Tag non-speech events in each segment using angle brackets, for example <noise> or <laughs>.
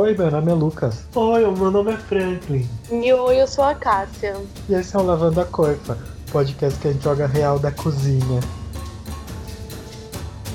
Oi, meu nome é Lucas. Oi, o meu nome é Franklin. E oi, eu sou a Cássia. E esse é o Lavando a Coifa, podcast que a gente joga real da cozinha.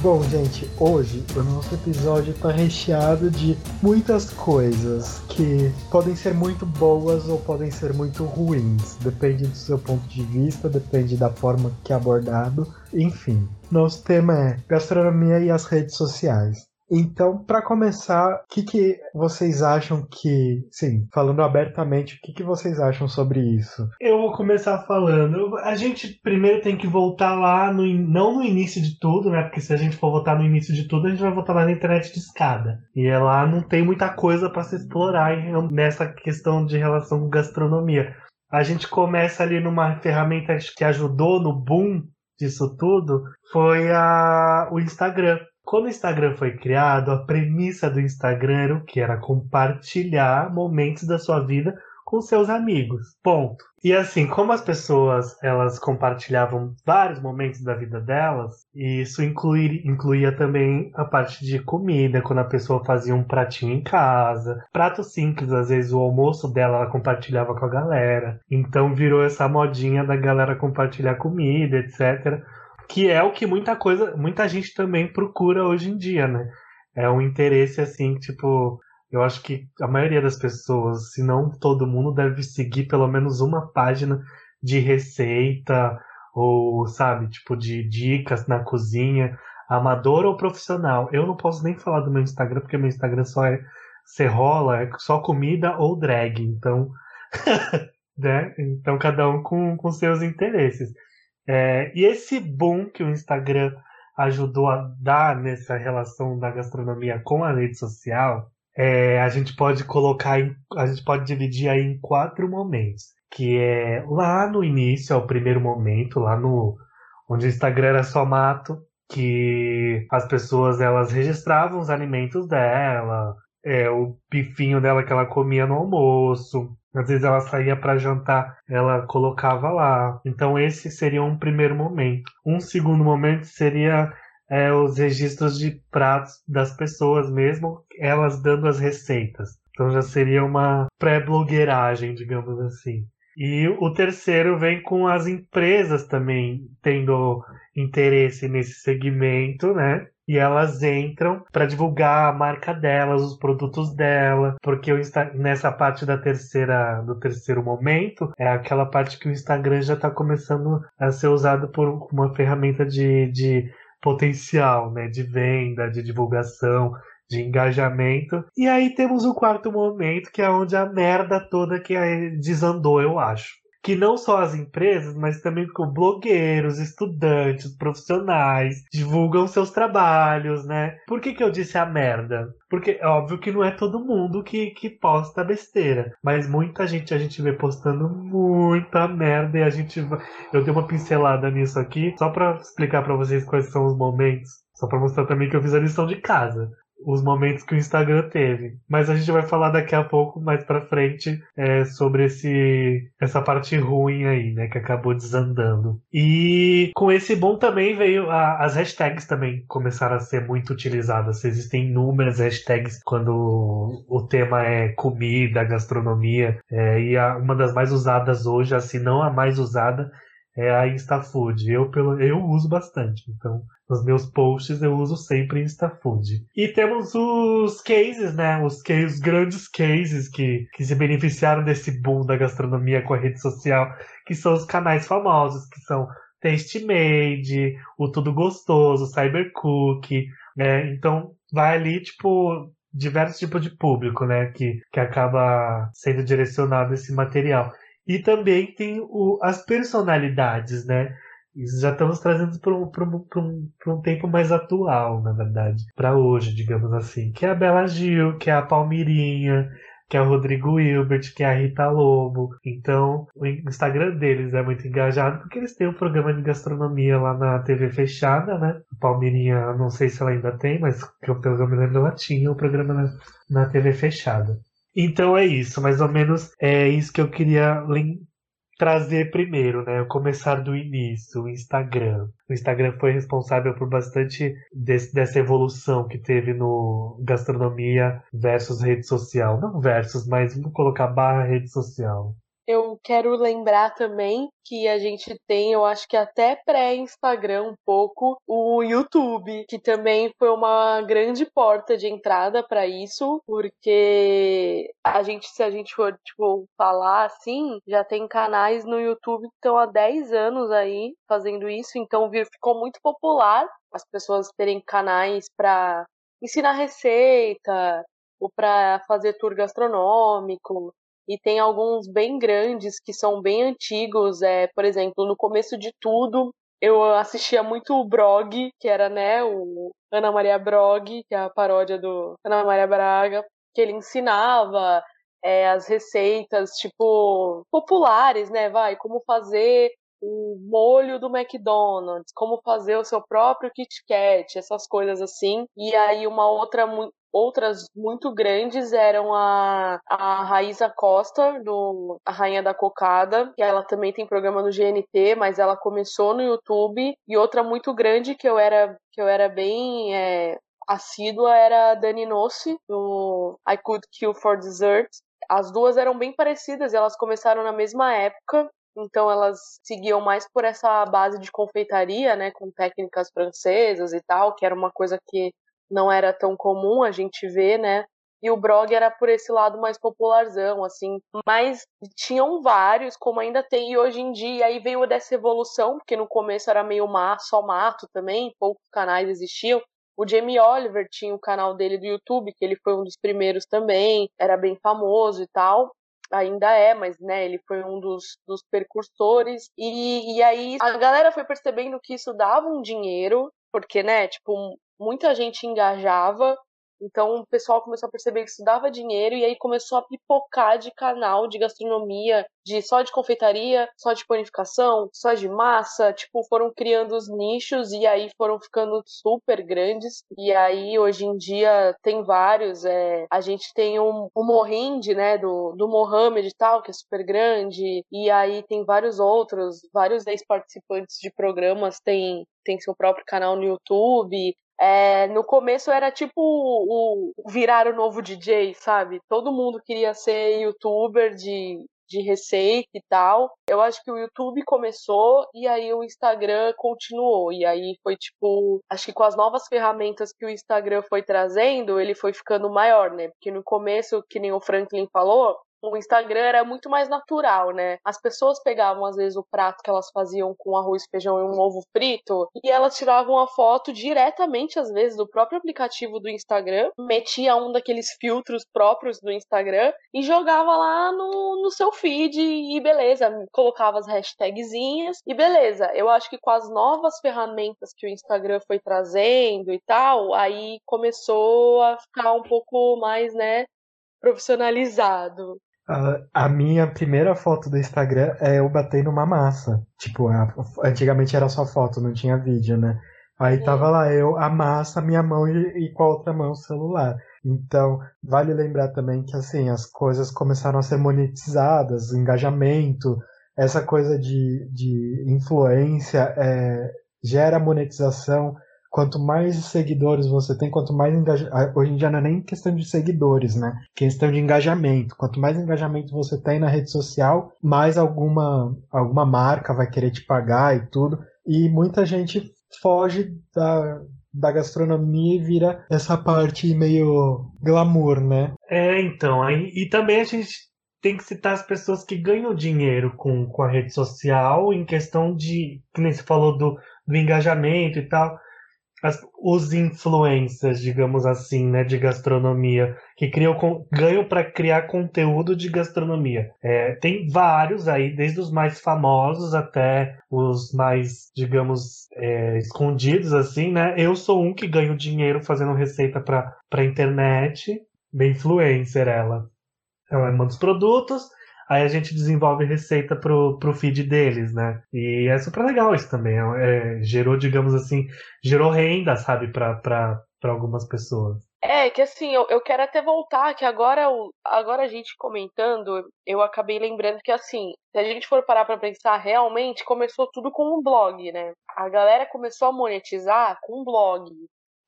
Bom, gente, hoje o nosso episódio está recheado de muitas coisas que podem ser muito boas ou podem ser muito ruins. Depende do seu ponto de vista, depende da forma que é abordado, enfim. Nosso tema é gastronomia e as redes sociais. Então, para começar, o que, que vocês acham que, sim, falando abertamente, o que, que vocês acham sobre isso? Eu vou começar falando. A gente primeiro tem que voltar lá, no, não no início de tudo, né? Porque se a gente for voltar no início de tudo, a gente vai voltar lá na internet de escada. E é lá não tem muita coisa para se explorar nessa questão de relação com gastronomia. A gente começa ali numa ferramenta que ajudou no boom disso tudo, foi a, o Instagram. Quando o Instagram foi criado, a premissa do Instagram era o que? Era compartilhar momentos da sua vida com seus amigos. Ponto. E assim, como as pessoas elas compartilhavam vários momentos da vida delas, isso incluir, incluía também a parte de comida, quando a pessoa fazia um pratinho em casa, prato simples, às vezes o almoço dela ela compartilhava com a galera. Então virou essa modinha da galera compartilhar comida, etc que é o que muita coisa, muita gente também procura hoje em dia, né? É um interesse assim, tipo, eu acho que a maioria das pessoas, se não todo mundo, deve seguir pelo menos uma página de receita ou, sabe, tipo de dicas na cozinha, amador ou profissional. Eu não posso nem falar do meu Instagram porque meu Instagram só é rola, é só comida ou drag, então, <laughs> né? Então cada um com, com seus interesses. É, e esse boom que o Instagram ajudou a dar nessa relação da gastronomia com a rede social, é, a gente pode colocar, em, a gente pode dividir aí em quatro momentos, que é lá no início, é o primeiro momento, lá no onde o Instagram era só mato, que as pessoas elas registravam os alimentos dela, é, o bifinho dela que ela comia no almoço, às vezes ela saía para jantar, ela colocava lá. Então esse seria um primeiro momento. Um segundo momento seria é, os registros de pratos das pessoas mesmo, elas dando as receitas. Então já seria uma pré-blogueiragem, digamos assim. E o terceiro vem com as empresas também tendo interesse nesse segmento, né? E elas entram para divulgar a marca delas, os produtos dela, porque o Insta nessa parte da terceira do terceiro momento é aquela parte que o Instagram já está começando a ser usado por uma ferramenta de, de potencial, né, de venda, de divulgação, de engajamento. E aí temos o quarto momento, que é onde a merda toda que desandou, eu acho que não só as empresas, mas também com blogueiros, estudantes, profissionais divulgam seus trabalhos, né? Por que, que eu disse a merda? Porque é óbvio que não é todo mundo que, que posta besteira, mas muita gente a gente vê postando muita merda e a gente eu dei uma pincelada nisso aqui só para explicar para vocês quais são os momentos, só para mostrar também que eu fiz a lição de casa os momentos que o Instagram teve. Mas a gente vai falar daqui a pouco, mais pra frente, é, sobre esse, essa parte ruim aí, né? Que acabou desandando. E com esse bom também veio a, as hashtags também começaram a ser muito utilizadas. Existem inúmeras hashtags quando o tema é comida, gastronomia. É, e a, uma das mais usadas hoje, assim, não a mais usada, é a InstaFood. Eu, pelo, eu uso bastante. Então, nos meus posts eu uso sempre InstaFood. E temos os cases, né? Os, os grandes cases que, que se beneficiaram desse boom da gastronomia com a rede social, que são os canais famosos, que são Tastemade, o Tudo Gostoso, Cybercook, né? Então, vai ali, tipo, diversos tipos de público, né? Que, que acaba sendo direcionado esse material. E também tem o, as personalidades, né? Isso já estamos trazendo para um, um, um, tempo mais atual, na verdade. Para hoje, digamos assim. Que é a Bela Gil, que é a Palmirinha, que é o Rodrigo Hilbert, que é a Rita Lobo. Então, o Instagram deles é muito engajado porque eles têm um programa de gastronomia lá na TV fechada, né? A Palmirinha, não sei se ela ainda tem, mas pelo que eu me lembro, ela tinha o um programa na, na TV fechada. Então é isso, mais ou menos é isso que eu queria trazer primeiro, né? Começar do início, o Instagram. O Instagram foi responsável por bastante desse, dessa evolução que teve no gastronomia versus rede social. Não versus, mas vamos colocar barra rede social. Eu quero lembrar também que a gente tem, eu acho que até pré-Instagram um pouco, o YouTube, que também foi uma grande porta de entrada para isso, porque a gente, se a gente for tipo falar assim, já tem canais no YouTube que estão há 10 anos aí fazendo isso, então ficou muito popular as pessoas terem canais para ensinar receita, ou para fazer tour gastronômico, e tem alguns bem grandes que são bem antigos. É, por exemplo, no começo de tudo, eu assistia muito o Brog, que era, né, o Ana Maria Brog, que é a paródia do Ana Maria Braga, que ele ensinava é, as receitas, tipo, populares, né, vai, como fazer o molho do McDonald's, como fazer o seu próprio Kit Kat, essas coisas assim. E aí uma outra outras muito grandes eram a, a Raíza Costa, do A Rainha da Cocada, que ela também tem programa no GNT, mas ela começou no YouTube. E outra muito grande que eu era, que eu era bem é, assídua era a Dani Nossi, do I Could Kill for Dessert. As duas eram bem parecidas, elas começaram na mesma época, então elas seguiam mais por essa base de confeitaria, né, com técnicas francesas e tal, que era uma coisa que não era tão comum a gente ver, né? E o Brog era por esse lado mais popularzão, assim. Mas tinham vários, como ainda tem e hoje em dia. Aí veio dessa evolução, porque no começo era meio mato, só mato também, poucos canais existiam. O Jamie Oliver tinha o canal dele do YouTube, que ele foi um dos primeiros também, era bem famoso e tal. Ainda é, mas né, ele foi um dos, dos percursores. E, e aí a galera foi percebendo que isso dava um dinheiro, porque, né, tipo, muita gente engajava, então o pessoal começou a perceber que isso dava dinheiro e aí começou a pipocar de canal de gastronomia, de só de confeitaria, só de panificação, só de massa, tipo, foram criando os nichos e aí foram ficando super grandes. E aí hoje em dia tem vários, é, a gente tem um, o Mohinde, né, do, do Mohamed e tal, que é super grande, e aí tem vários outros, vários ex-participantes de programas têm tem seu próprio canal no YouTube. É, no começo era tipo o, o, virar o novo DJ, sabe? Todo mundo queria ser youtuber de, de receita e tal. Eu acho que o YouTube começou e aí o Instagram continuou. E aí foi tipo, acho que com as novas ferramentas que o Instagram foi trazendo, ele foi ficando maior, né? Porque no começo, que nem o Franklin falou, o Instagram era muito mais natural, né? As pessoas pegavam, às vezes, o prato que elas faziam com arroz, feijão e um ovo frito e elas tiravam a foto diretamente, às vezes, do próprio aplicativo do Instagram, metia um daqueles filtros próprios do Instagram e jogava lá no, no seu feed e beleza, colocava as hashtagzinhas e beleza. Eu acho que com as novas ferramentas que o Instagram foi trazendo e tal, aí começou a ficar um pouco mais, né, profissionalizado. A, a, minha primeira foto do Instagram é eu batendo uma massa. Tipo, a, antigamente era só foto, não tinha vídeo, né? Aí tava lá eu, a massa, minha mão e, e com a outra mão o celular. Então, vale lembrar também que assim, as coisas começaram a ser monetizadas, engajamento, essa coisa de, de influência é, gera monetização quanto mais seguidores você tem, quanto mais engajamento. Hoje em dia não é nem questão de seguidores, né? Questão de engajamento. Quanto mais engajamento você tem na rede social, mais alguma, alguma marca vai querer te pagar e tudo. E muita gente foge da, da gastronomia e vira essa parte meio glamour, né? É, então. Aí, e também a gente tem que citar as pessoas que ganham dinheiro com, com a rede social em questão de, que nem se falou do, do engajamento e tal as, os influencers, digamos assim, né, de gastronomia, que criam, ganham para criar conteúdo de gastronomia. É, tem vários aí, desde os mais famosos até os mais, digamos, é, escondidos, assim, né? Eu sou um que ganho dinheiro fazendo receita para internet, bem influencer ela. Ela manda os produtos, aí a gente desenvolve receita pro, pro feed deles, né? E é super legal isso também. É, é gerou, digamos assim, gerou renda, sabe, para algumas pessoas. É, que assim, eu, eu quero até voltar, que agora, agora a gente comentando, eu acabei lembrando que assim, se a gente for parar pra pensar, realmente começou tudo com um blog, né? A galera começou a monetizar com um blog.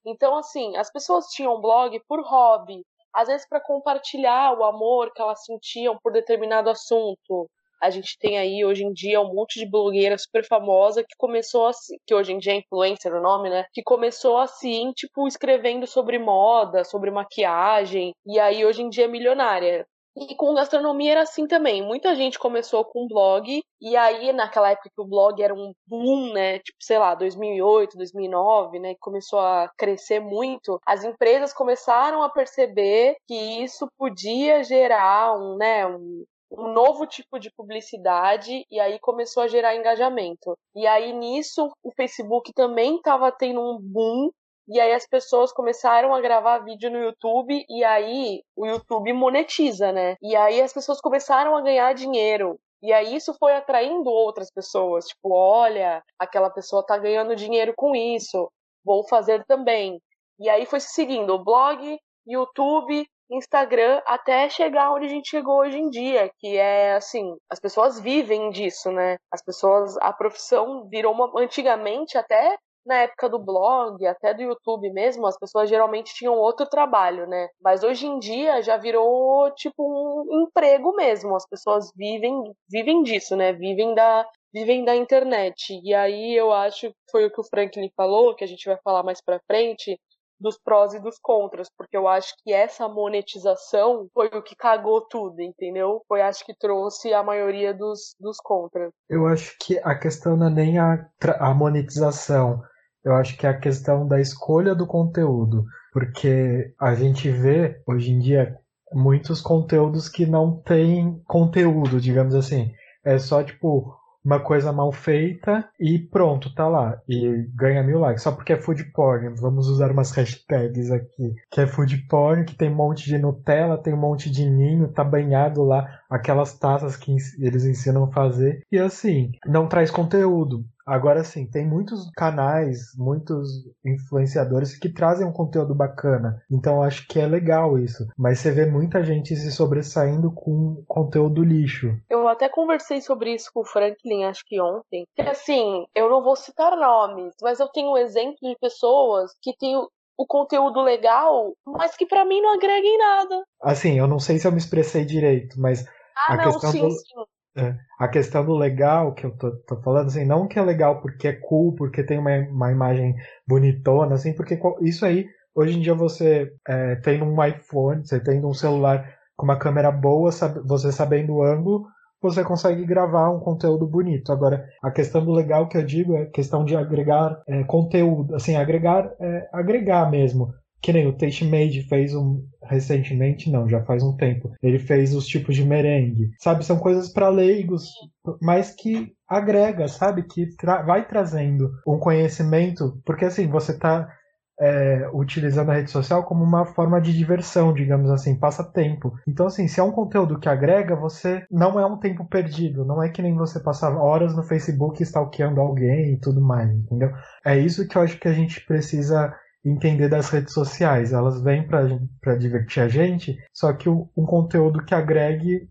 Então, assim, as pessoas tinham blog por hobby, às vezes para compartilhar o amor que elas sentiam por determinado assunto. A gente tem aí hoje em dia um monte de blogueira super famosa que começou assim, que hoje em dia é influencer o nome, né? Que começou assim, tipo, escrevendo sobre moda, sobre maquiagem, e aí hoje em dia é milionária. E com gastronomia era assim também. Muita gente começou com blog, e aí naquela época que o blog era um boom, né? Tipo, sei lá, 2008, 2009, né? Começou a crescer muito. As empresas começaram a perceber que isso podia gerar um, né? Um, um novo tipo de publicidade e aí começou a gerar engajamento. E aí nisso o Facebook também estava tendo um boom e aí as pessoas começaram a gravar vídeo no YouTube e aí o YouTube monetiza, né? E aí as pessoas começaram a ganhar dinheiro. E aí isso foi atraindo outras pessoas, tipo, olha, aquela pessoa tá ganhando dinheiro com isso, vou fazer também. E aí foi se seguindo o blog, YouTube, Instagram até chegar onde a gente chegou hoje em dia, que é assim, as pessoas vivem disso, né? As pessoas, a profissão virou uma antigamente até na época do blog, até do YouTube mesmo, as pessoas geralmente tinham outro trabalho, né? Mas hoje em dia já virou tipo um emprego mesmo. As pessoas vivem vivem disso, né? Vivem da vivem da internet. E aí eu acho foi o que o Franklin falou, que a gente vai falar mais para frente, dos prós e dos contras, porque eu acho que essa monetização foi o que cagou tudo, entendeu? Foi acho que trouxe a maioria dos, dos contras. Eu acho que a questão não é nem a, a monetização, eu acho que é a questão da escolha do conteúdo, porque a gente vê hoje em dia muitos conteúdos que não têm conteúdo, digamos assim. É só tipo uma coisa mal feita e pronto, tá lá. E ganha mil likes. Só porque é food porn. Vamos usar umas hashtags aqui. Que é food porn, que tem um monte de Nutella, tem um monte de ninho, tá banhado lá, aquelas taças que eles ensinam a fazer. E assim, não traz conteúdo. Agora sim, tem muitos canais, muitos influenciadores que trazem um conteúdo bacana. Então acho que é legal isso. Mas você vê muita gente se sobressaindo com conteúdo lixo. Eu até conversei sobre isso com o Franklin, acho que ontem. Que assim, eu não vou citar nomes, mas eu tenho um exemplo de pessoas que têm o conteúdo legal, mas que para mim não agrega em nada. Assim, eu não sei se eu me expressei direito, mas ah, a não, questão sim, do... sim. É, a questão do legal que eu tô, tô, falando, assim, não que é legal porque é cool, porque tem uma, uma imagem bonitona, assim, porque isso aí, hoje em dia você é, tem um iPhone, você tem um celular com uma câmera boa, sabe, você sabendo o ângulo, você consegue gravar um conteúdo bonito. Agora, a questão do legal que eu digo é questão de agregar é, conteúdo, assim, agregar, é, agregar mesmo. Que nem o Taste Made fez um recentemente, não, já faz um tempo. Ele fez os tipos de merengue. Sabe, são coisas para leigos, mas que agrega, sabe, que tra vai trazendo um conhecimento, porque assim, você tá é, utilizando a rede social como uma forma de diversão, digamos assim, passa tempo. Então, assim, se é um conteúdo que agrega, você não é um tempo perdido. Não é que nem você passar horas no Facebook stalkeando alguém e tudo mais, entendeu? É isso que eu acho que a gente precisa entender das redes sociais. Elas vêm para divertir a gente, só que um, um conteúdo que agregue,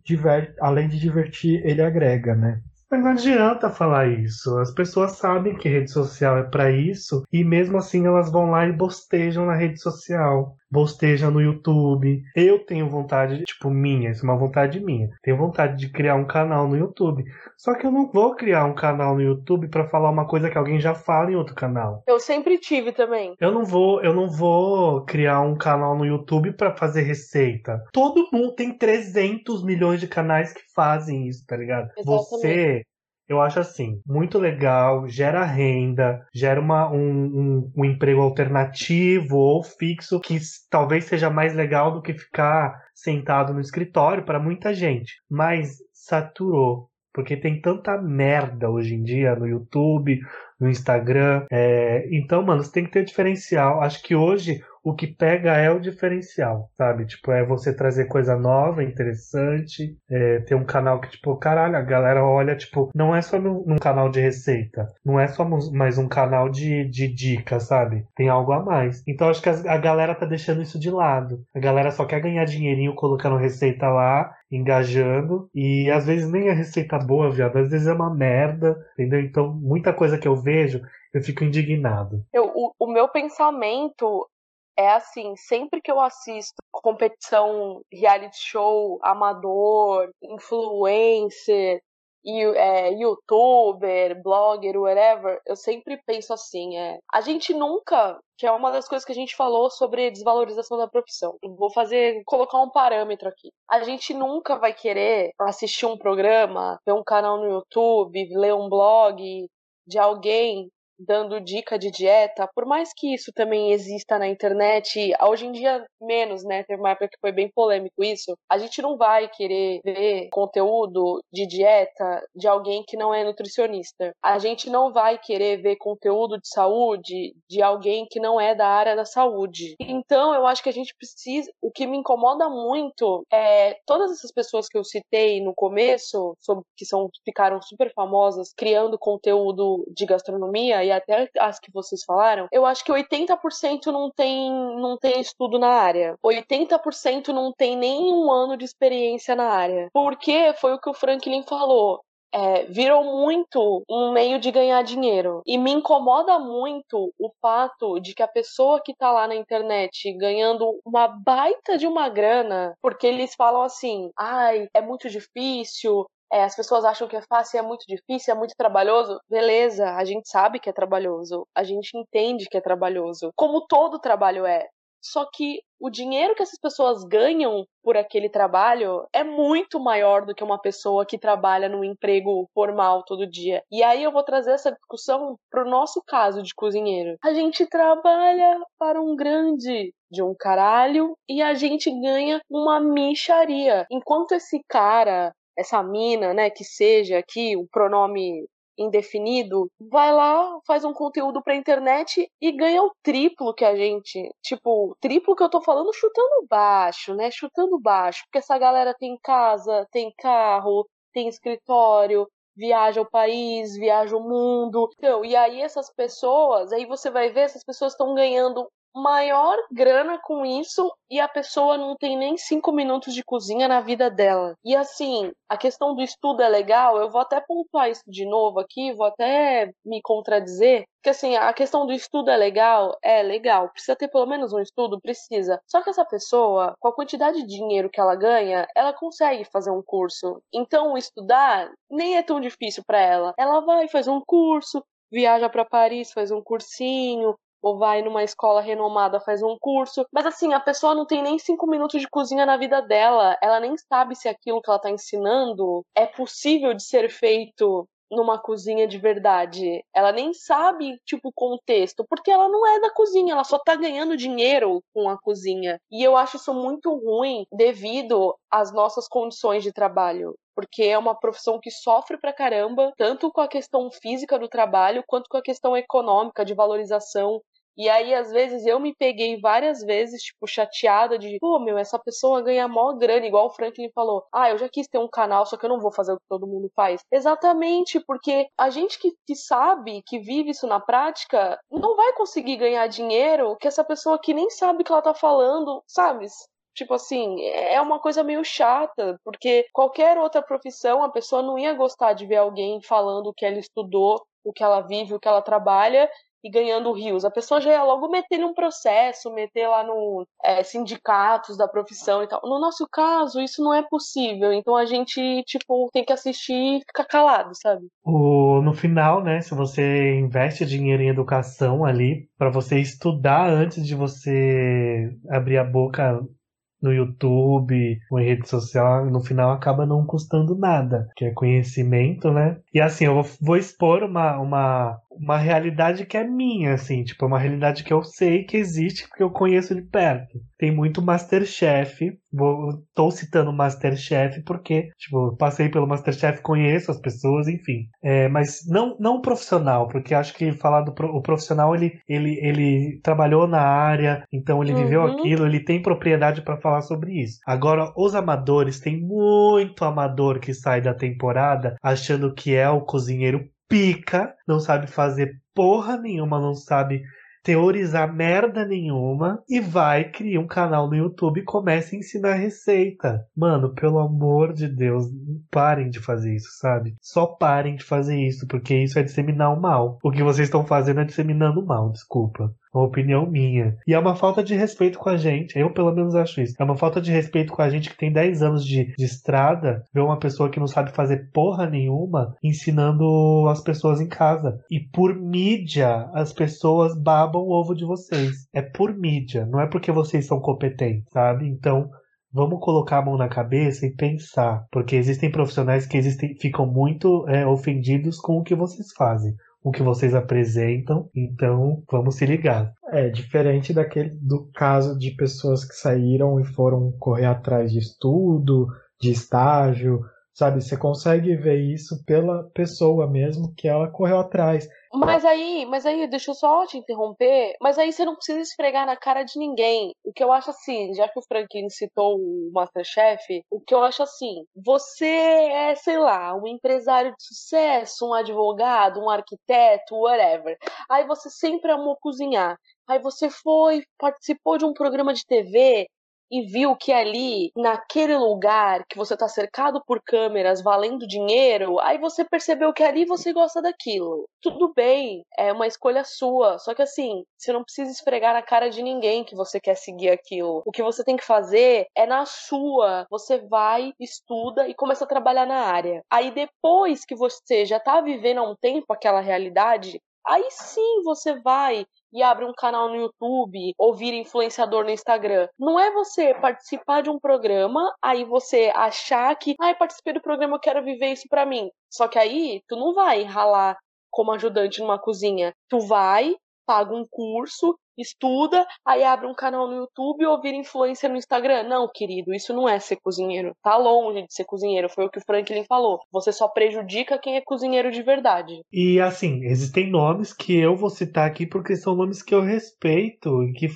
além de divertir, ele agrega, né? Mas não adianta falar isso. As pessoas sabem que rede social é para isso e mesmo assim elas vão lá e bostejam na rede social. Bostejam no YouTube. Eu tenho vontade, tipo, minha, isso é uma vontade minha. Tenho vontade de criar um canal no YouTube. Só que eu não vou criar um canal no YouTube para falar uma coisa que alguém já fala em outro canal. Eu sempre tive também. Eu não vou, eu não vou criar um canal no YouTube para fazer receita. Todo mundo tem 300 milhões de canais que fazem isso, tá ligado? Exatamente. Você eu acho assim, muito legal, gera renda, gera uma, um, um, um, emprego alternativo ou fixo que talvez seja mais legal do que ficar sentado no escritório para muita gente. Mas saturou. Porque tem tanta merda hoje em dia no YouTube, no Instagram. É... Então, mano, você tem que ter diferencial. Acho que hoje o que pega é o diferencial, sabe? Tipo, é você trazer coisa nova, interessante, é, ter um canal que, tipo, caralho, a galera olha, tipo, não é só num, canal de receita, não é só mais um canal de, de dicas, sabe? Tem algo a mais. Então acho que a, a galera tá deixando isso de lado. A galera só quer ganhar dinheirinho colocando receita lá, engajando, e às vezes nem é receita boa, viado, às vezes é uma merda, entendeu? Então, muita coisa que eu vejo, eu fico indignado. Eu, o, o meu pensamento é assim, sempre que eu assisto competição, reality show, amador, influencer, é, youtuber, blogger, whatever, eu sempre penso assim, é, a gente nunca, que é uma das coisas que a gente falou sobre desvalorização da profissão. Vou fazer, colocar um parâmetro aqui. A gente nunca vai querer assistir um programa, ver um canal no YouTube, ler um blog de alguém dando dica de dieta, por mais que isso também exista na internet, hoje em dia menos, né? Teve uma época que foi bem polêmico isso. A gente não vai querer ver conteúdo de dieta de alguém que não é nutricionista. A gente não vai querer ver conteúdo de saúde de alguém que não é da área da saúde. Então, eu acho que a gente precisa. O que me incomoda muito é todas essas pessoas que eu citei no começo, que são ficaram super famosas criando conteúdo de gastronomia e até as que vocês falaram, eu acho que 80% não tem, não tem estudo na área. 80% não tem nem um ano de experiência na área. Porque foi o que o Franklin falou. É, virou muito um meio de ganhar dinheiro. E me incomoda muito o fato de que a pessoa que tá lá na internet ganhando uma baita de uma grana, porque eles falam assim: ai, é muito difícil, é, as pessoas acham que é fácil, é muito difícil, é muito trabalhoso. Beleza, a gente sabe que é trabalhoso, a gente entende que é trabalhoso, como todo trabalho é. Só que o dinheiro que essas pessoas ganham por aquele trabalho é muito maior do que uma pessoa que trabalha num emprego formal todo dia. E aí eu vou trazer essa discussão pro nosso caso de cozinheiro. A gente trabalha para um grande de um caralho e a gente ganha uma micharia. Enquanto esse cara essa mina, né, que seja aqui o pronome indefinido, vai lá, faz um conteúdo pra internet e ganha o triplo que a gente. Tipo, triplo que eu tô falando chutando baixo, né? Chutando baixo. Porque essa galera tem casa, tem carro, tem escritório, viaja o país, viaja o mundo. Então, e aí essas pessoas, aí você vai ver, essas pessoas estão ganhando maior grana com isso e a pessoa não tem nem cinco minutos de cozinha na vida dela. E assim, a questão do estudo é legal, eu vou até pontuar isso de novo aqui, vou até me contradizer, que assim, a questão do estudo é legal, é legal, precisa ter pelo menos um estudo, precisa. Só que essa pessoa, com a quantidade de dinheiro que ela ganha, ela consegue fazer um curso. Então, estudar nem é tão difícil para ela. Ela vai, faz um curso, viaja para Paris, faz um cursinho, ou vai numa escola renomada, faz um curso. Mas assim, a pessoa não tem nem cinco minutos de cozinha na vida dela. Ela nem sabe se aquilo que ela está ensinando é possível de ser feito numa cozinha de verdade. Ela nem sabe, tipo, o contexto, porque ela não é da cozinha, ela só tá ganhando dinheiro com a cozinha. E eu acho isso muito ruim devido às nossas condições de trabalho porque é uma profissão que sofre pra caramba, tanto com a questão física do trabalho, quanto com a questão econômica de valorização e aí, às vezes, eu me peguei várias vezes, tipo, chateada de, pô, meu, essa pessoa ganha mó grana, igual o Franklin falou. Ah, eu já quis ter um canal, só que eu não vou fazer o que todo mundo faz. Exatamente, porque a gente que, que sabe, que vive isso na prática, não vai conseguir ganhar dinheiro que essa pessoa que nem sabe o que ela tá falando, sabe? Tipo assim, é uma coisa meio chata, porque qualquer outra profissão a pessoa não ia gostar de ver alguém falando o que ela estudou, o que ela vive, o que ela trabalha, e ganhando rios. A pessoa já ia logo meter um processo, meter lá no é, sindicatos da profissão e tal. No nosso caso, isso não é possível. Então a gente, tipo, tem que assistir e ficar calado, sabe? O, no final, né, se você investe dinheiro em educação ali, para você estudar antes de você abrir a boca no YouTube ou em rede social, no final acaba não custando nada, que é conhecimento, né? E assim, eu vou, expor uma, uma, uma realidade que é minha, assim, tipo, uma realidade que eu sei que existe porque eu conheço de perto. Tem muito Masterchef, vou, tô citando Masterchef porque, tipo, passei pelo Masterchef, conheço as pessoas, enfim. É, mas não, não profissional, porque acho que falar do o profissional, ele, ele, ele trabalhou na área, então ele uhum. viveu aquilo, ele tem propriedade para falar sobre isso. Agora, os amadores, tem muito amador que sai da temporada achando que é o cozinheiro pica, não sabe fazer porra nenhuma, não sabe teorizar merda nenhuma e vai criar um canal no YouTube e começa a ensinar receita. Mano, pelo amor de Deus, parem de fazer isso, sabe? Só parem de fazer isso, porque isso é disseminar o mal. O que vocês estão fazendo é disseminando o mal, desculpa uma opinião minha. E é uma falta de respeito com a gente. Eu, pelo menos, acho isso. É uma falta de respeito com a gente que tem 10 anos de, de estrada, ver uma pessoa que não sabe fazer porra nenhuma ensinando as pessoas em casa. E por mídia, as pessoas babam o ovo de vocês. É por mídia, não é porque vocês são competentes, sabe? Então, vamos colocar a mão na cabeça e pensar, porque existem profissionais que existem, ficam muito é, ofendidos com o que vocês fazem o que vocês apresentam, então vamos se ligar. É diferente daquele do caso de pessoas que saíram e foram correr atrás de estudo, de estágio, sabe? Você consegue ver isso pela pessoa mesmo que ela correu atrás. Mas aí, mas aí, deixa eu só te interromper, mas aí você não precisa esfregar na cara de ninguém. O que eu acho assim, já que o Franklin citou o Masterchef, o que eu acho assim, você é, sei lá, um empresário de sucesso, um advogado, um arquiteto, whatever. Aí você sempre amou cozinhar. Aí você foi, participou de um programa de TV, e viu que ali, naquele lugar que você está cercado por câmeras valendo dinheiro, aí você percebeu que ali você gosta daquilo. Tudo bem, é uma escolha sua. Só que assim, você não precisa esfregar na cara de ninguém que você quer seguir aquilo. O que você tem que fazer é na sua. Você vai, estuda e começa a trabalhar na área. Aí depois que você já está vivendo há um tempo aquela realidade, aí sim você vai e abre um canal no YouTube ou vira influenciador no Instagram. Não é você participar de um programa, aí você achar que, ai, ah, participei do programa, eu quero viver isso para mim. Só que aí tu não vai ralar como ajudante numa cozinha. Tu vai, paga um curso estuda, aí abre um canal no YouTube ou vira influencer no Instagram. Não, querido, isso não é ser cozinheiro. Tá longe de ser cozinheiro, foi o que o Franklin falou. Você só prejudica quem é cozinheiro de verdade. E assim, existem nomes que eu vou citar aqui porque são nomes que eu respeito e que,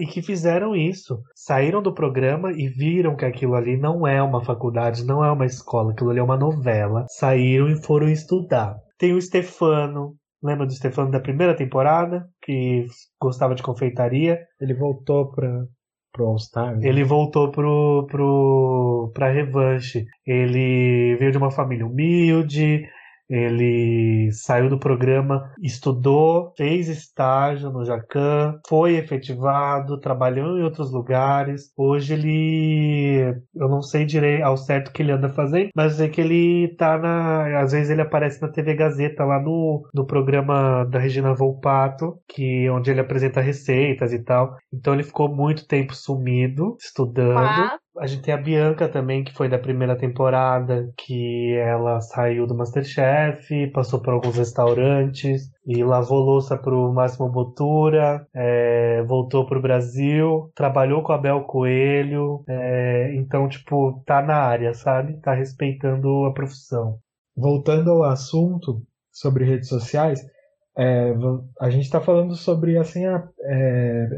e que fizeram isso. Saíram do programa e viram que aquilo ali não é uma faculdade, não é uma escola, aquilo ali é uma novela. Saíram e foram estudar. Tem o Stefano, Lembra do Stefano da primeira temporada, que gostava de confeitaria? Ele voltou para pro All Star. Né? Ele voltou pro, pro, pra revanche. Ele veio de uma família humilde, ele saiu do programa, estudou, fez estágio no Jacan, foi efetivado, trabalhou em outros lugares. Hoje ele, eu não sei direito ao certo o que ele anda fazendo, mas é que ele tá na, às vezes ele aparece na TV Gazeta lá no, no programa da Regina Volpato, que onde ele apresenta receitas e tal. Então ele ficou muito tempo sumido, estudando. Ah a gente tem a Bianca também, que foi da primeira temporada, que ela saiu do Masterchef, passou por alguns restaurantes e lavou louça pro Máximo Botura, é, voltou pro Brasil, trabalhou com a Bel Coelho, é, então, tipo, tá na área, sabe? Tá respeitando a profissão. Voltando ao assunto sobre redes sociais, é, a gente está falando sobre assim, a, é,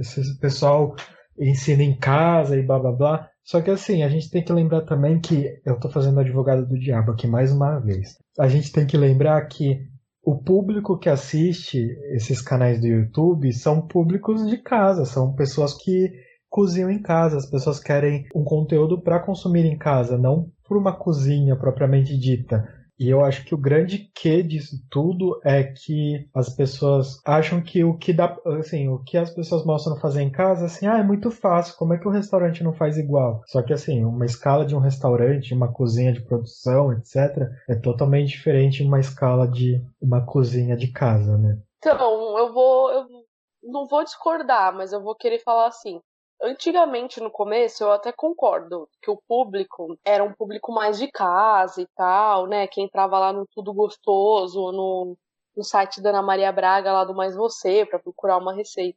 pessoal ensina em casa e blá blá blá. Só que assim, a gente tem que lembrar também que eu tô fazendo advogado do diabo aqui mais uma vez. A gente tem que lembrar que o público que assiste esses canais do YouTube são públicos de casa, são pessoas que cozinham em casa, as pessoas querem um conteúdo para consumir em casa, não por uma cozinha propriamente dita. E eu acho que o grande quê disso tudo é que as pessoas acham que o que dá, assim, o que as pessoas mostram fazer em casa, assim, ah, é muito fácil, como é que o restaurante não faz igual? Só que assim, uma escala de um restaurante, uma cozinha de produção, etc, é totalmente diferente de uma escala de uma cozinha de casa, né? Então, eu vou eu não vou discordar, mas eu vou querer falar assim. Antigamente, no começo, eu até concordo que o público era um público mais de casa e tal, né? Que entrava lá no Tudo Gostoso, no, no site da Ana Maria Braga, lá do Mais Você, para procurar uma receita.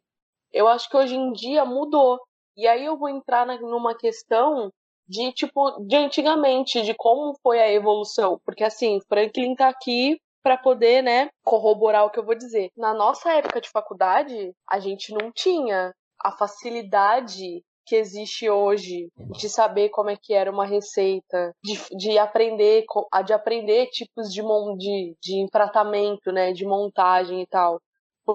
Eu acho que hoje em dia mudou. E aí eu vou entrar na, numa questão de tipo de antigamente, de como foi a evolução, porque assim, Franklin tá aqui para poder, né, corroborar o que eu vou dizer. Na nossa época de faculdade, a gente não tinha a facilidade que existe hoje de saber como é que era uma receita, de, de aprender de aprender tipos de, de, de empratamento, né, de montagem e tal.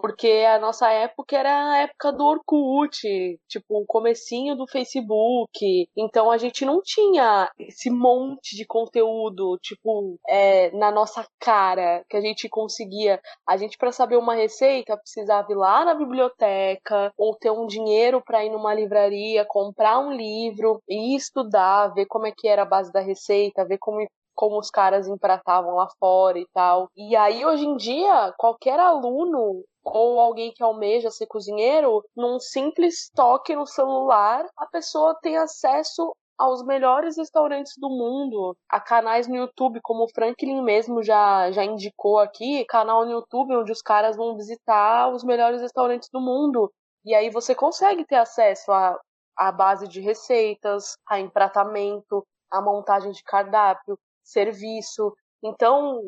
Porque a nossa época era a época do Orkut, tipo, o comecinho do Facebook. Então a gente não tinha esse monte de conteúdo, tipo, é, na nossa cara, que a gente conseguia. A gente, para saber uma receita, precisava ir lá na biblioteca, ou ter um dinheiro para ir numa livraria, comprar um livro e estudar, ver como é que era a base da receita, ver como como os caras empratavam lá fora e tal. E aí, hoje em dia, qualquer aluno ou alguém que almeja ser cozinheiro, num simples toque no celular, a pessoa tem acesso aos melhores restaurantes do mundo, a canais no YouTube, como o Franklin mesmo já, já indicou aqui, canal no YouTube onde os caras vão visitar os melhores restaurantes do mundo. E aí você consegue ter acesso a, a base de receitas, a empratamento, a montagem de cardápio, serviço. Então,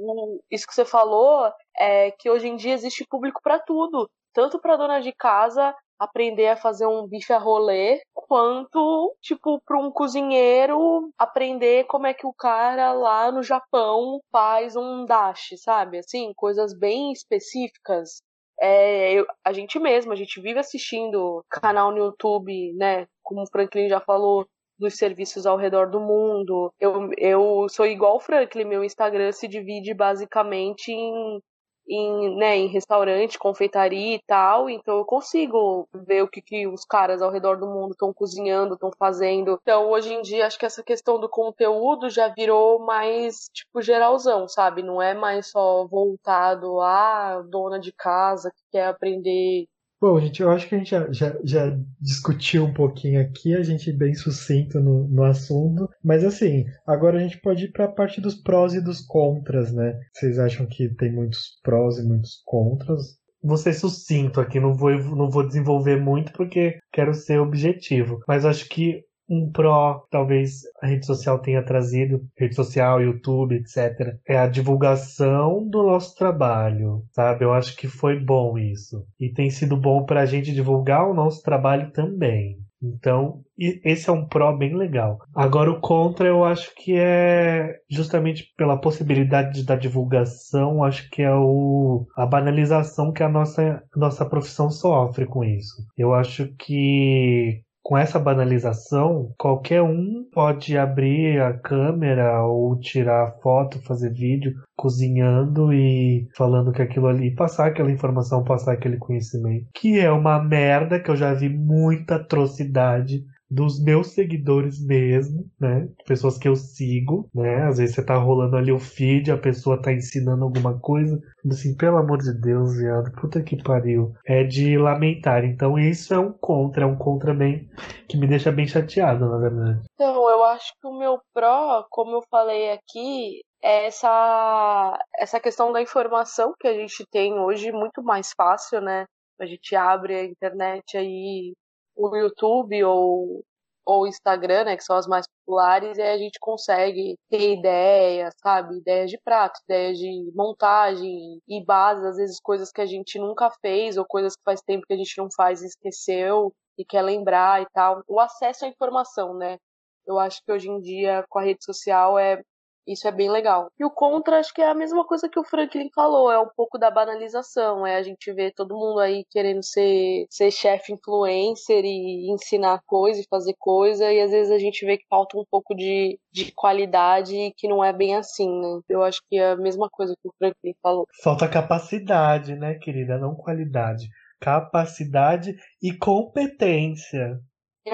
isso que você falou é que hoje em dia existe público para tudo, tanto para dona de casa aprender a fazer um bife a rolê, quanto, tipo, para um cozinheiro aprender como é que o cara lá no Japão faz um dashi, sabe? Assim, coisas bem específicas. É, eu, a gente mesmo, a gente vive assistindo canal no YouTube, né? Como o Franklin já falou, dos serviços ao redor do mundo. Eu, eu sou igual o Franklin, meu Instagram se divide basicamente em, em, né, em restaurante, confeitaria e tal, então eu consigo ver o que, que os caras ao redor do mundo estão cozinhando, estão fazendo. Então, hoje em dia, acho que essa questão do conteúdo já virou mais, tipo, geralzão, sabe? Não é mais só voltado a dona de casa que quer aprender Bom, gente, eu acho que a gente já, já, já discutiu um pouquinho aqui, a gente bem sucinto no, no assunto, mas assim, agora a gente pode ir para a parte dos prós e dos contras, né? Vocês acham que tem muitos prós e muitos contras? Vou ser sucinto aqui, não vou, não vou desenvolver muito porque quero ser objetivo, mas acho que um pró, talvez a rede social tenha trazido, rede social, YouTube, etc., é a divulgação do nosso trabalho, sabe? Eu acho que foi bom isso. E tem sido bom para a gente divulgar o nosso trabalho também. Então, esse é um pró bem legal. Agora, o contra, eu acho que é justamente pela possibilidade da divulgação, acho que é o, a banalização que a nossa, nossa profissão sofre com isso. Eu acho que com essa banalização, qualquer um pode abrir a câmera ou tirar foto, fazer vídeo cozinhando e falando que aquilo ali, passar aquela informação, passar aquele conhecimento, que é uma merda que eu já vi muita atrocidade dos meus seguidores mesmo, né? Pessoas que eu sigo, né? Às vezes você tá rolando ali o feed, a pessoa tá ensinando alguma coisa, assim, pelo amor de Deus, viado, puta que pariu. É de lamentar. Então isso é um contra, é um contra bem que me deixa bem chateado, na verdade. Então, eu acho que o meu pró, como eu falei aqui, é essa essa questão da informação que a gente tem hoje muito mais fácil, né? A gente abre a internet aí o YouTube ou ou Instagram, né, que são as mais populares, e aí a gente consegue ter ideias, sabe? Ideias de prato, ideias de montagem e bases, às vezes coisas que a gente nunca fez ou coisas que faz tempo que a gente não faz e esqueceu e quer lembrar e tal. O acesso à informação, né? Eu acho que hoje em dia, com a rede social, é isso é bem legal. E o contra, acho que é a mesma coisa que o Franklin falou, é um pouco da banalização, é a gente vê todo mundo aí querendo ser, ser chefe influencer e ensinar coisa e fazer coisa, e às vezes a gente vê que falta um pouco de, de qualidade e que não é bem assim, né? Eu acho que é a mesma coisa que o Franklin falou. Falta capacidade, né, querida? Não qualidade. Capacidade e competência.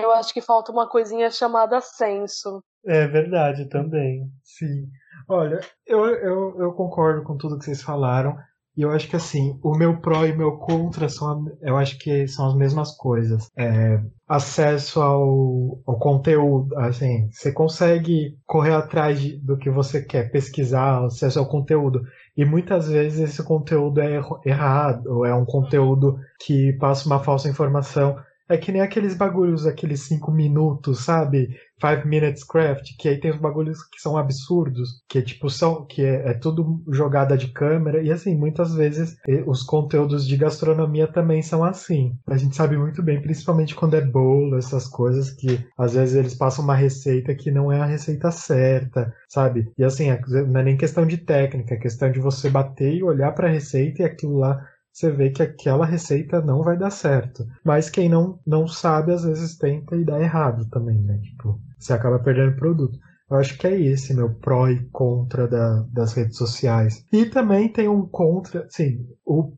Eu acho que falta uma coisinha chamada senso. É verdade também. Sim. Olha, eu, eu, eu concordo com tudo que vocês falaram. E eu acho que assim, o meu pró e o meu contra são, eu acho que são as mesmas coisas. É, acesso ao, ao conteúdo, assim, você consegue correr atrás de, do que você quer pesquisar, acesso ao conteúdo E muitas vezes esse conteúdo é errado, ou é um conteúdo que passa uma falsa informação. É que nem aqueles bagulhos, aqueles cinco minutos, sabe? Five Minutes Craft, que aí tem os bagulhos que são absurdos, que tipo são, que é, é tudo jogada de câmera, e assim, muitas vezes os conteúdos de gastronomia também são assim. A gente sabe muito bem, principalmente quando é bolo, essas coisas, que às vezes eles passam uma receita que não é a receita certa, sabe? E assim, é, não é nem questão de técnica, é questão de você bater e olhar para a receita e aquilo lá você vê que aquela receita não vai dar certo. Mas quem não, não sabe, às vezes tenta e dá errado também, né? Tipo, você acaba perdendo produto. Eu acho que é esse meu pró e contra da, das redes sociais. E também tem um contra, sim,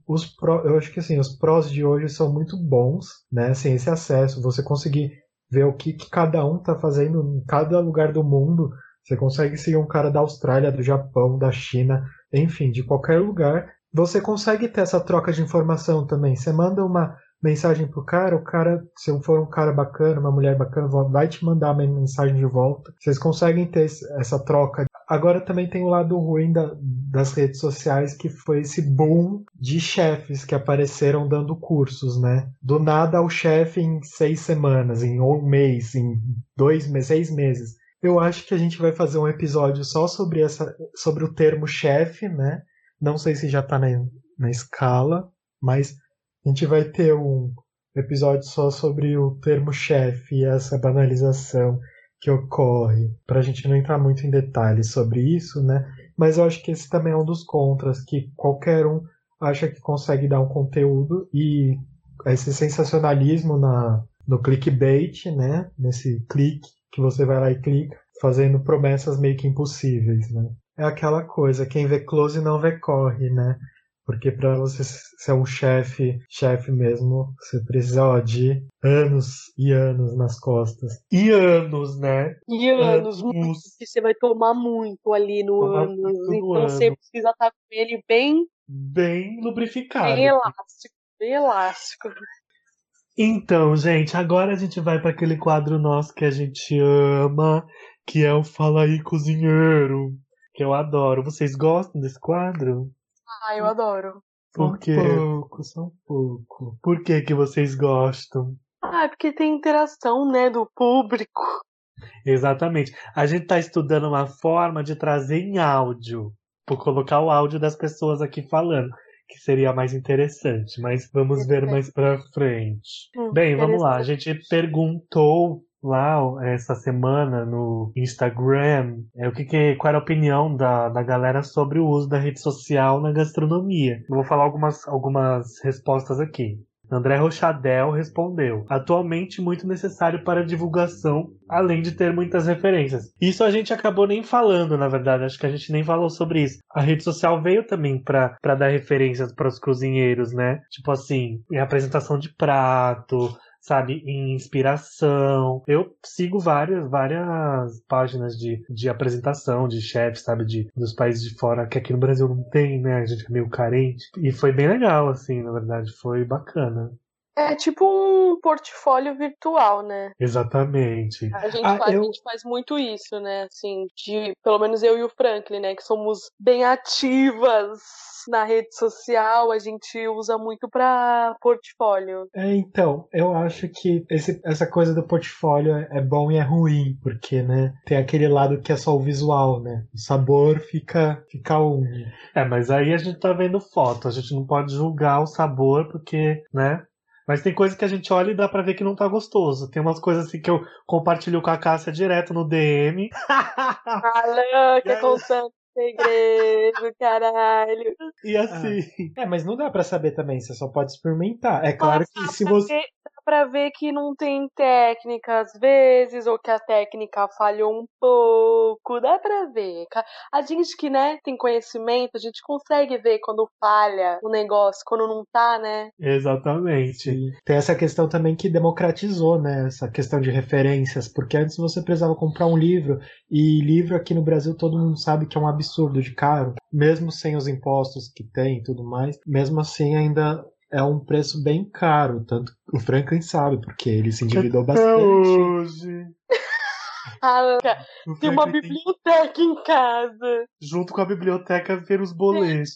os pró, eu acho que assim, os prós de hoje são muito bons, né? Assim, esse acesso, você conseguir ver o que, que cada um tá fazendo em cada lugar do mundo. Você consegue seguir um cara da Austrália, do Japão, da China, enfim, de qualquer lugar você consegue ter essa troca de informação também. Você manda uma mensagem pro cara, o cara, se for um cara bacana, uma mulher bacana, vai te mandar uma mensagem de volta. Vocês conseguem ter essa troca. Agora também tem o lado ruim da, das redes sociais, que foi esse boom de chefes que apareceram dando cursos, né? Do nada ao chefe em seis semanas, em um mês, em dois meses, seis meses. Eu acho que a gente vai fazer um episódio só sobre essa, sobre o termo chefe, né? Não sei se já está na, na escala, mas a gente vai ter um episódio só sobre o termo chefe e essa banalização que ocorre, para a gente não entrar muito em detalhes sobre isso, né? Mas eu acho que esse também é um dos contras, que qualquer um acha que consegue dar um conteúdo e esse sensacionalismo na, no clickbait, né? Nesse clique que você vai lá e clica, fazendo promessas meio que impossíveis, né? É aquela coisa, quem vê close não vê corre, né? Porque para você ser um chefe, chefe mesmo, você precisa ó, de anos e anos nas costas. E anos, né? E anos, anos. que você vai tomar muito ali no tomar anos. Então ano. você precisa estar com ele bem bem lubrificado. Bem elástico, bem elástico. Então, gente, agora a gente vai para aquele quadro nosso que a gente ama, que é o Fala aí Cozinheiro que eu adoro. Vocês gostam desse quadro? Ah, eu adoro. Por quê? Um pouco, só um pouco. Por que que vocês gostam? Ah, é porque tem interação, né, do público. Exatamente. A gente está estudando uma forma de trazer em áudio, por colocar o áudio das pessoas aqui falando, que seria mais interessante, mas vamos ver mais para frente. Hum, Bem, vamos lá. A gente perguntou lá essa semana no Instagram é o que, que qual era a opinião da, da galera sobre o uso da rede social na gastronomia. Eu vou falar algumas, algumas respostas aqui. André Rochadel respondeu: atualmente muito necessário para divulgação, além de ter muitas referências. Isso a gente acabou nem falando, na verdade, acho que a gente nem falou sobre isso. A rede social veio também para dar referências para os cozinheiros, né? Tipo assim, apresentação de prato, sabe, em inspiração. Eu sigo várias, várias páginas de, de apresentação de chefs, sabe, de, dos países de fora, que aqui no Brasil não tem, né? A gente é meio carente. E foi bem legal, assim, na verdade, foi bacana. É tipo um portfólio virtual, né? Exatamente. A gente, ah, faz, eu... a gente faz muito isso, né? Assim, de pelo menos eu e o Franklin, né? Que somos bem ativas na rede social, a gente usa muito para portfólio. É, então, eu acho que esse, essa coisa do portfólio é bom e é ruim, porque, né, tem aquele lado que é só o visual, né? O sabor fica, fica um. É, mas aí a gente tá vendo foto, a gente não pode julgar o sabor, porque, né? Mas tem coisa que a gente olha e dá pra ver que não tá gostoso. Tem umas coisas assim que eu compartilho com a Cássia direto no DM. <laughs> Alô, que é contando segredo, caralho. E assim. Ah. É, mas não dá para saber também, você só pode experimentar. É claro que se você para ver que não tem técnica às vezes, ou que a técnica falhou um pouco, dá para ver. A gente que, né, tem conhecimento, a gente consegue ver quando falha o negócio, quando não tá, né? Exatamente. Tem essa questão também que democratizou, né, essa questão de referências, porque antes você precisava comprar um livro, e livro aqui no Brasil todo mundo sabe que é um absurdo de caro, mesmo sem os impostos que tem e tudo mais, mesmo assim ainda é um preço bem caro, tanto o Franklin sabe, porque ele se endividou bastante. Hoje. <laughs> Ah, tem uma biblioteca em casa. Junto com a biblioteca ver os boletos.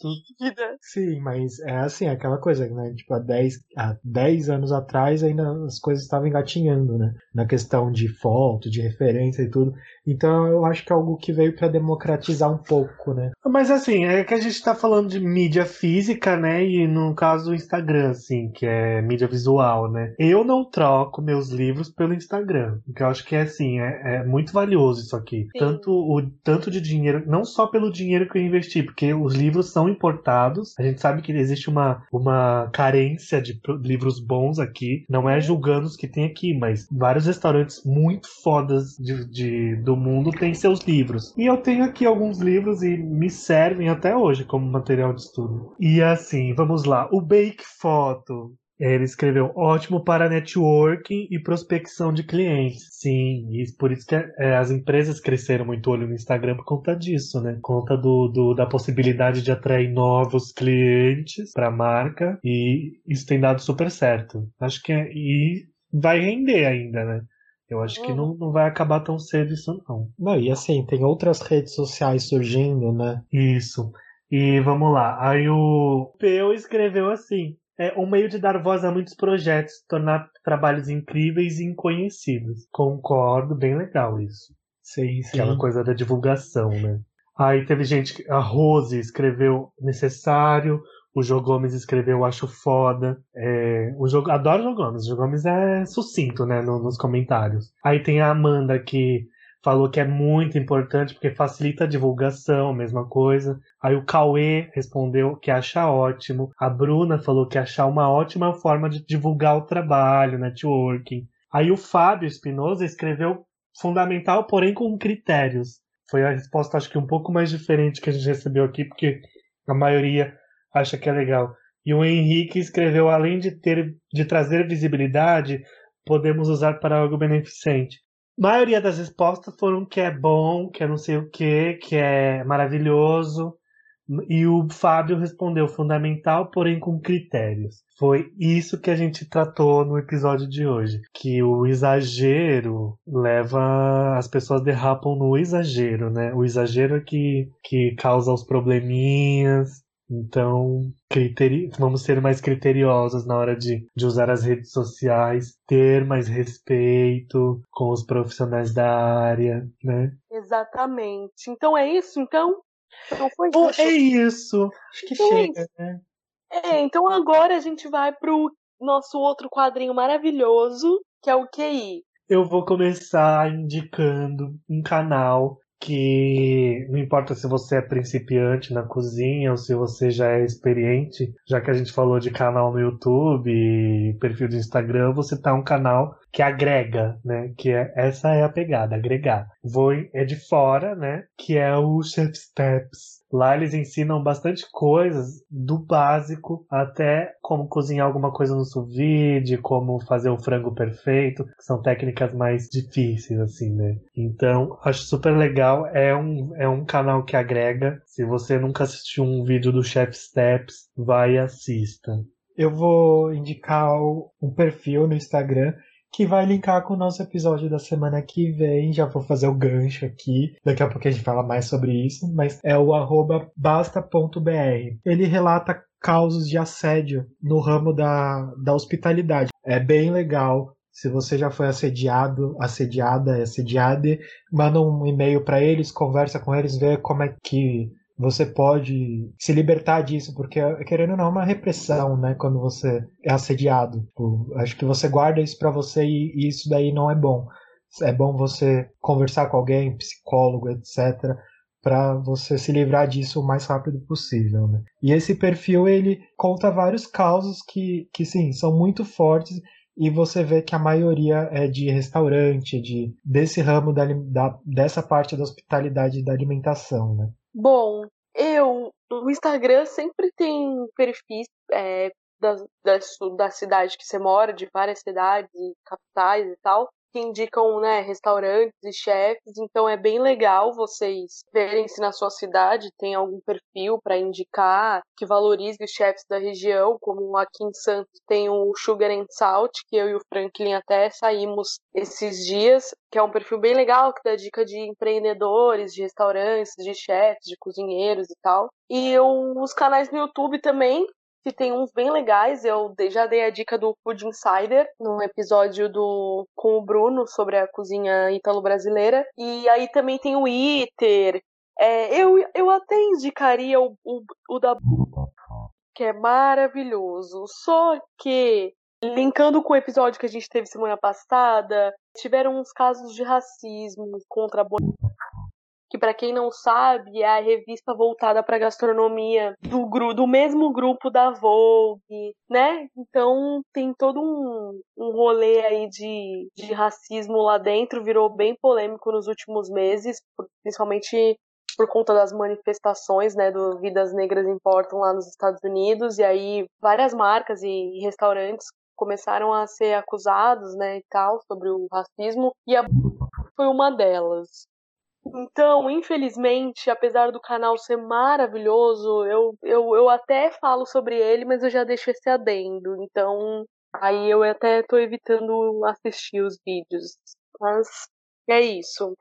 Sim, mas é assim, aquela coisa, né? Tipo, há 10, há 10 anos atrás ainda as coisas estavam engatinhando, né? Na questão de foto, de referência e tudo. Então eu acho que é algo que veio para democratizar um pouco, né? Mas assim, é que a gente tá falando de mídia física, né? E no caso o Instagram, assim, que é mídia visual, né? Eu não troco meus livros pelo Instagram. Porque eu acho que é assim, é, é muito valioso isso aqui. Tanto o tanto de dinheiro, não só pelo dinheiro que eu investi, porque os livros são importados. A gente sabe que existe uma, uma carência de livros bons aqui. Não é julgando os que tem aqui, mas vários restaurantes muito fodas de, de do mundo têm seus livros. E eu tenho aqui alguns livros e me servem até hoje como material de estudo. E assim, vamos lá. O Bake Photo. Ele escreveu ótimo para networking e prospecção de clientes. Sim, e por isso que é, as empresas cresceram muito olho no Instagram por conta disso, né? Por conta do, do da possibilidade de atrair novos clientes para a marca e isso tem dado super certo. Acho que é, e vai render ainda, né? Eu acho que não, não vai acabar tão cedo isso, não. Não, e assim, tem outras redes sociais surgindo, né? Isso. E vamos lá. Aí o Peu escreveu assim: é um meio de dar voz a muitos projetos, tornar trabalhos incríveis e inconhecidos. Concordo, bem legal isso. Sim, sim. Aquela coisa da divulgação, né? Aí teve gente, a Rose escreveu necessário, o João Gomes escreveu Acho Foda. É, o jogo, adoro o João Gomes. O João Gomes é sucinto, né? No, nos comentários. Aí tem a Amanda que falou que é muito importante porque facilita a divulgação, mesma coisa. Aí o Cauê respondeu que acha ótimo. A Bruna falou que acha uma ótima forma de divulgar o trabalho, networking. Aí o Fábio Espinosa escreveu fundamental, porém com critérios. Foi a resposta, acho que um pouco mais diferente que a gente recebeu aqui, porque a maioria acha que é legal. E o Henrique escreveu, além de ter de trazer visibilidade, podemos usar para algo beneficente. Maioria das respostas foram que é bom, que é não sei o que, que é maravilhoso. E o Fábio respondeu fundamental, porém com critérios. Foi isso que a gente tratou no episódio de hoje. Que o exagero leva. As pessoas derrapam no exagero, né? O exagero é que, que causa os probleminhas, então, criteri... vamos ser mais criteriosos na hora de, de usar as redes sociais, ter mais respeito com os profissionais da área, né? Exatamente. Então é isso, então? Não foi Bom, é isso. Acho que então chega, é né? É, então agora a gente vai pro nosso outro quadrinho maravilhoso, que é o QI. Eu vou começar indicando um canal que não importa se você é principiante na cozinha ou se você já é experiente, já que a gente falou de canal no YouTube perfil do Instagram, você tá um canal que agrega, né? Que é essa é a pegada, agregar. Vou é de fora, né? Que é o Chef Steps. Lá eles ensinam bastante coisas, do básico até como cozinhar alguma coisa no sous vide, como fazer o frango perfeito, que são técnicas mais difíceis, assim, né? Então, acho super legal. É um, é um canal que agrega. Se você nunca assistiu um vídeo do Chef Steps, vai e assista. Eu vou indicar um perfil no Instagram que vai linkar com o nosso episódio da semana que vem. Já vou fazer o gancho aqui. Daqui a pouco a gente fala mais sobre isso, mas é o arroba basta.br. Ele relata causos de assédio no ramo da, da hospitalidade. É bem legal. Se você já foi assediado, assediada, assediada, manda um e-mail para eles, conversa com eles, vê como é que você pode se libertar disso, porque querendo ou não é uma repressão, né? Quando você é assediado. Tipo, acho que você guarda isso para você e isso daí não é bom. É bom você conversar com alguém, psicólogo, etc, para você se livrar disso o mais rápido possível, né? E esse perfil ele conta vários casos que, que sim, são muito fortes e você vê que a maioria é de restaurante, de desse ramo da, da dessa parte da hospitalidade e da alimentação, né? Bom, eu. O Instagram sempre tem perfis é, da, da, da cidade que você mora, de várias cidades capitais e tal, que indicam né, restaurantes e chefes, então é bem legal vocês verem se na sua cidade tem algum perfil para indicar que valorize os chefes da região, como aqui em Santos tem o Sugar and Salt, que eu e o Franklin até saímos esses dias, que é um perfil bem legal, que dá dica de empreendedores, de restaurantes, de chefes, de cozinheiros e tal. E os canais no YouTube também, que tem uns bem legais. Eu já dei a dica do Food Insider num episódio do com o Bruno sobre a cozinha ítalo-brasileira. E aí também tem o Iter. É, eu, eu até indicaria o, o, o da que é maravilhoso. Só que linkando com o episódio que a gente teve semana passada, tiveram uns casos de racismo contra a que para quem não sabe é a revista voltada para gastronomia do, do mesmo grupo da Vogue, né? Então tem todo um, um rolê aí de, de racismo lá dentro, virou bem polêmico nos últimos meses, principalmente por conta das manifestações, né, do Vidas Negras Importam lá nos Estados Unidos, e aí várias marcas e restaurantes começaram a ser acusados, né, e tal, sobre o racismo, e a foi uma delas. Então, infelizmente, apesar do canal ser maravilhoso, eu, eu, eu até falo sobre ele, mas eu já deixo esse adendo. Então, aí eu até tô evitando assistir os vídeos. Mas é isso.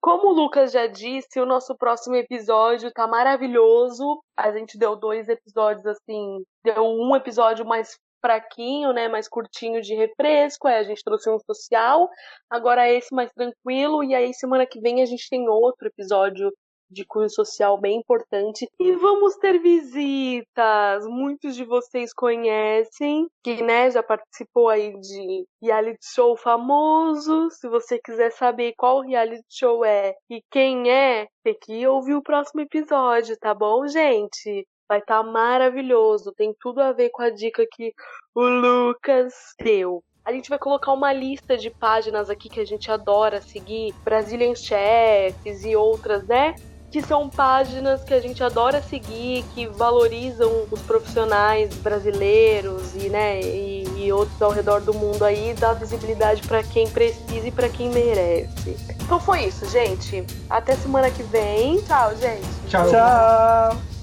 Como o Lucas já disse, o nosso próximo episódio tá maravilhoso. A gente deu dois episódios assim, deu um episódio mais fraquinho, né, mais curtinho de refresco, aí a gente trouxe um social, agora esse mais tranquilo, e aí semana que vem a gente tem outro episódio de cunho social bem importante. E vamos ter visitas! Muitos de vocês conhecem, que né, já participou aí de reality show famoso. Se você quiser saber qual reality show é e quem é, tem que ouvir o próximo episódio, tá bom, gente? Vai estar tá maravilhoso. Tem tudo a ver com a dica que o Lucas deu. A gente vai colocar uma lista de páginas aqui que a gente adora seguir, Brazilian Chefs e outras, né? Que são páginas que a gente adora seguir, que valorizam os profissionais brasileiros e, né, e, e outros ao redor do mundo aí, dá visibilidade para quem precisa e para quem merece. Então foi isso, gente. Até semana que vem. Tchau, gente. Tchau. Tchau.